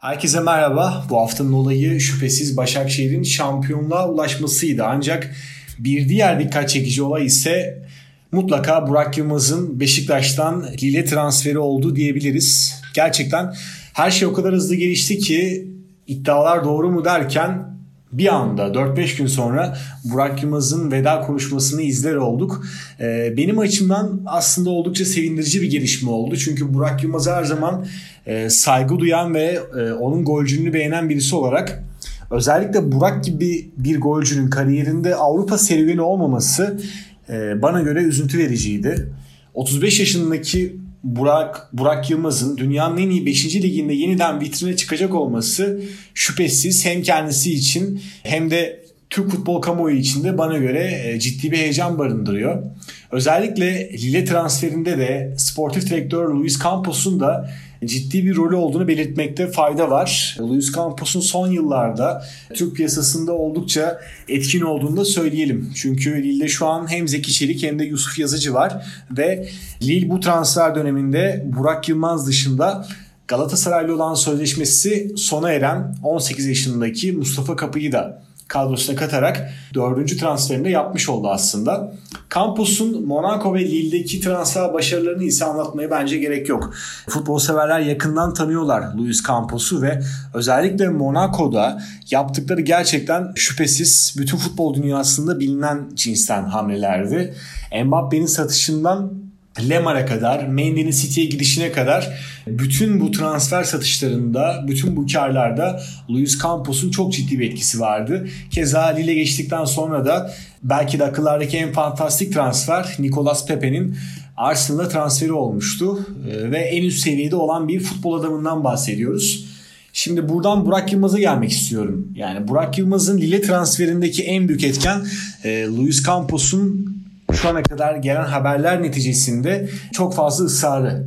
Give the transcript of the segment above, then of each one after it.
Herkese merhaba. Bu haftanın olayı şüphesiz Başakşehir'in şampiyonluğa ulaşmasıydı. Ancak bir diğer dikkat çekici olay ise mutlaka Burak Yılmaz'ın Beşiktaş'tan Lille transferi oldu diyebiliriz. Gerçekten her şey o kadar hızlı gelişti ki iddialar doğru mu derken bir anda 4-5 gün sonra Burak Yılmaz'ın veda konuşmasını izler olduk. Ee, benim açımdan aslında oldukça sevindirici bir gelişme oldu. Çünkü Burak Yılmaz her zaman e, saygı duyan ve e, onun golcülüğünü beğenen birisi olarak özellikle Burak gibi bir golcünün kariyerinde Avrupa serüveni olmaması e, bana göre üzüntü vericiydi. 35 yaşındaki Burak Burak Yılmaz'ın dünyanın en iyi 5. liginde yeniden vitrine çıkacak olması şüphesiz hem kendisi için hem de Türk futbol kamuoyu için de bana göre e, ciddi bir heyecan barındırıyor. Özellikle Lille transferinde de sportif direktör Luis Campos'un da ciddi bir rolü olduğunu belirtmekte fayda var. Luis Campos'un son yıllarda Türk piyasasında oldukça etkin olduğunu da söyleyelim. Çünkü Lille'de şu an hem Zeki Çelik hem de Yusuf Yazıcı var ve Lille bu transfer döneminde Burak Yılmaz dışında Galatasaraylı olan sözleşmesi sona eren 18 yaşındaki Mustafa Kapı'yı da kadrosuna katarak dördüncü transferini de yapmış oldu aslında. Campus'un Monaco ve Lille'deki transfer başarılarını ise anlatmaya bence gerek yok. Futbol severler yakından tanıyorlar Luis Campos'u ve özellikle Monaco'da yaptıkları gerçekten şüphesiz bütün futbol dünyasında bilinen cinsten hamlelerdi. Mbappe'nin satışından Lemar'a kadar, Mendy'nin City'ye gidişine kadar bütün bu transfer satışlarında, bütün bu karlarda Luis Campos'un çok ciddi bir etkisi vardı. Keza Lille geçtikten sonra da belki de akıllardaki en fantastik transfer Nicolas Pepe'nin Arsenal'a transferi olmuştu. Ee, ve en üst seviyede olan bir futbol adamından bahsediyoruz. Şimdi buradan Burak Yılmaz'a gelmek istiyorum. Yani Burak Yılmaz'ın Lille transferindeki en büyük etken e, Luis Campos'un şu ana kadar gelen haberler neticesinde çok fazla ısrarı.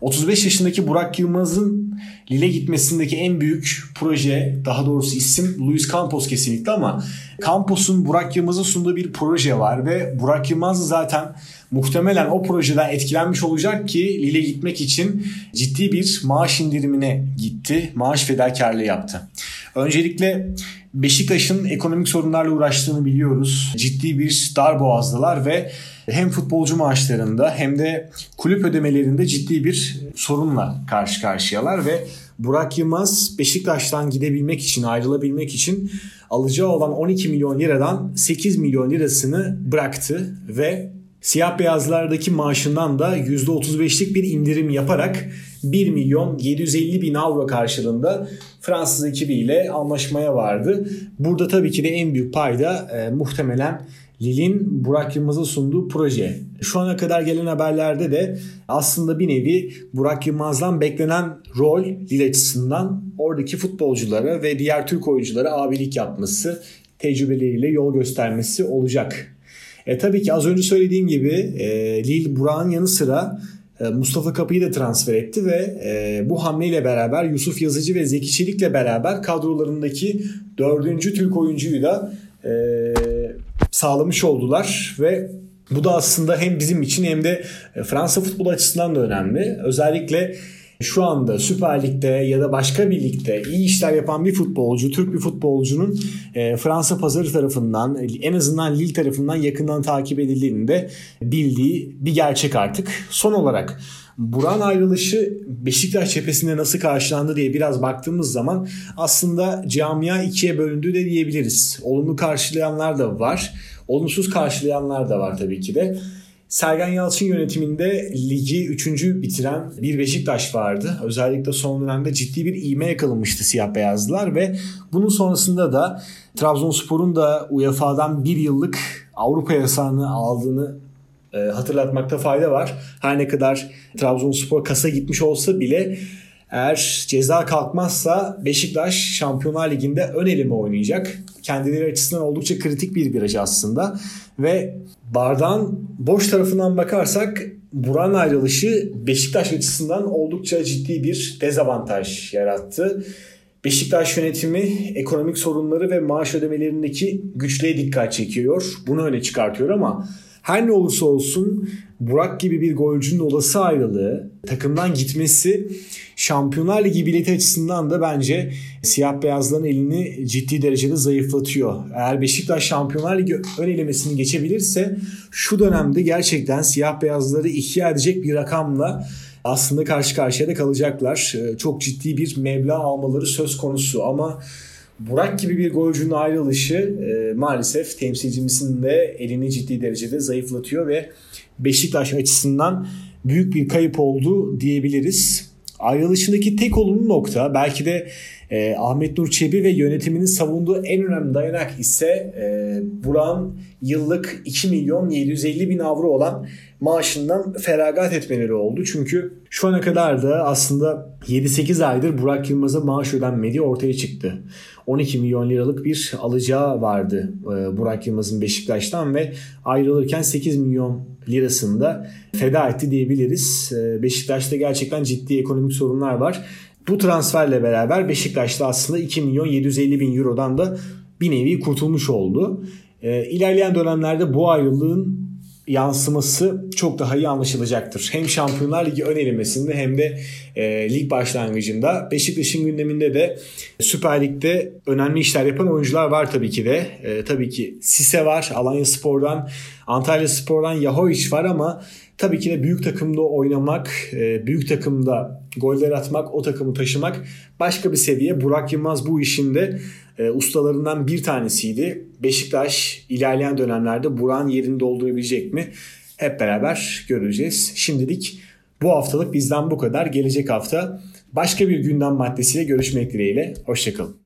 35 yaşındaki Burak Yılmaz'ın Lille gitmesindeki en büyük proje, daha doğrusu isim Luis Campos kesinlikle ama Campos'un Burak Yılmaz'a sunduğu bir proje var ve Burak Yılmaz zaten muhtemelen o projeden etkilenmiş olacak ki Lille gitmek için ciddi bir maaş indirimine gitti. Maaş fedakarlığı yaptı. Öncelikle Beşiktaş'ın ekonomik sorunlarla uğraştığını biliyoruz. Ciddi bir dar boğazdılar ve hem futbolcu maaşlarında hem de kulüp ödemelerinde ciddi bir sorunla karşı karşıyalar ve Burak Yılmaz Beşiktaş'tan gidebilmek için, ayrılabilmek için alacağı olan 12 milyon liradan 8 milyon lirasını bıraktı ve siyah beyazlardaki maaşından da %35'lik bir indirim yaparak 1 milyon 750 bin avro karşılığında Fransız ekibiyle anlaşmaya vardı. Burada tabii ki de en büyük payda e, muhtemelen Lille'in Burak Yılmaz'a sunduğu proje. Şu ana kadar gelen haberlerde de aslında bir nevi Burak Yılmaz'dan beklenen rol Lille açısından oradaki futbolculara ve diğer Türk oyunculara abilik yapması, tecrübeleriyle yol göstermesi olacak. E tabii ki az önce söylediğim gibi e, Lille Burak'ın yanı sıra e, Mustafa Kapı'yı da transfer etti ve e, bu hamleyle beraber Yusuf Yazıcı ve Zeki Çelik'le beraber kadrolarındaki dördüncü Türk oyuncuyu da e, sağlamış oldular ve bu da aslında hem bizim için hem de Fransa futbol açısından da önemli. Özellikle şu anda Süper Lig'de ya da başka bir ligde iyi işler yapan bir futbolcu, Türk bir futbolcunun e, Fransa pazarı tarafından en azından Lille tarafından yakından takip edildiğini de bildiği bir gerçek artık. Son olarak Buran ayrılışı Beşiktaş cephesinde nasıl karşılandı diye biraz baktığımız zaman aslında camia ikiye bölündü de diyebiliriz. Olumlu karşılayanlar da var. Olumsuz karşılayanlar da var tabii ki de. Sergen Yalçın yönetiminde ligi 3. bitiren bir Beşiktaş vardı. Özellikle son dönemde ciddi bir iğme yakalamıştı siyah beyazlılar ve bunun sonrasında da Trabzonspor'un da UEFA'dan bir yıllık Avrupa yasağını aldığını e, hatırlatmakta fayda var. Her ne kadar Trabzonspor kasa gitmiş olsa bile eğer ceza kalkmazsa Beşiktaş Şampiyonlar Ligi'nde ön elime oynayacak. Kendileri açısından oldukça kritik bir viraj aslında. Ve bardağın boş tarafından bakarsak Buran ayrılışı Beşiktaş açısından oldukça ciddi bir dezavantaj yarattı. Beşiktaş yönetimi ekonomik sorunları ve maaş ödemelerindeki güçlüğe dikkat çekiyor. Bunu öne çıkartıyor ama Her ne olursa olsun Burak gibi bir golcünün olası ayrılığı, takımdan gitmesi Şampiyonlar Ligi bileti açısından da bence siyah beyazların elini ciddi derecede zayıflatıyor. Eğer Beşiktaş Şampiyonlar Ligi ön elemesini geçebilirse şu dönemde gerçekten siyah beyazları ihya edecek bir rakamla aslında karşı karşıya da kalacaklar. Ee, çok ciddi bir meblağ almaları söz konusu ama Burak gibi bir golcünün ayrılışı e, maalesef temsilcimizin de elini ciddi derecede zayıflatıyor ve Beşiktaş açısından büyük bir kayıp oldu diyebiliriz. Ayrılışındaki tek olumlu nokta belki de e, Ahmet Nur Çebi ve yönetiminin savunduğu en önemli dayanak ise e, Burak'ın yıllık 2 milyon 750 bin avro olan maaşından feragat etmeleri oldu. Çünkü şu ana kadar da aslında 7-8 aydır Burak Yılmaz'a maaş ödenmediği ortaya çıktı. 12 milyon liralık bir alacağı vardı e, Burak Yılmaz'ın Beşiktaş'tan ve ayrılırken 8 milyon lirasını da feda etti diyebiliriz. E, Beşiktaş'ta gerçekten ciddi ekonomik sorunlar var. Bu transferle beraber Beşiktaş'ta aslında 2 milyon 750 bin eurodan da bir nevi kurtulmuş oldu. E, ilerleyen dönemlerde bu ayrılığın yansıması çok daha iyi anlaşılacaktır. Hem Şampiyonlar Ligi ön elemesinde hem de e, lig başlangıcında. Beşiktaş'ın gündeminde de Süper Lig'de önemli işler yapan oyuncular var tabii ki de. E, tabii ki Sise var Alanya Spor'dan, Antalya Spor'dan Yahoviç var ama tabii ki de büyük takımda oynamak, e, büyük takımda goller atmak, o takımı taşımak başka bir seviye. Burak Yılmaz bu işinde e, ustalarından bir tanesiydi. Beşiktaş ilerleyen dönemlerde Burak'ın yerini doldurabilecek mi? Hep beraber göreceğiz. Şimdilik bu haftalık bizden bu kadar. Gelecek hafta başka bir gündem maddesiyle görüşmek dileğiyle. Hoşçakalın.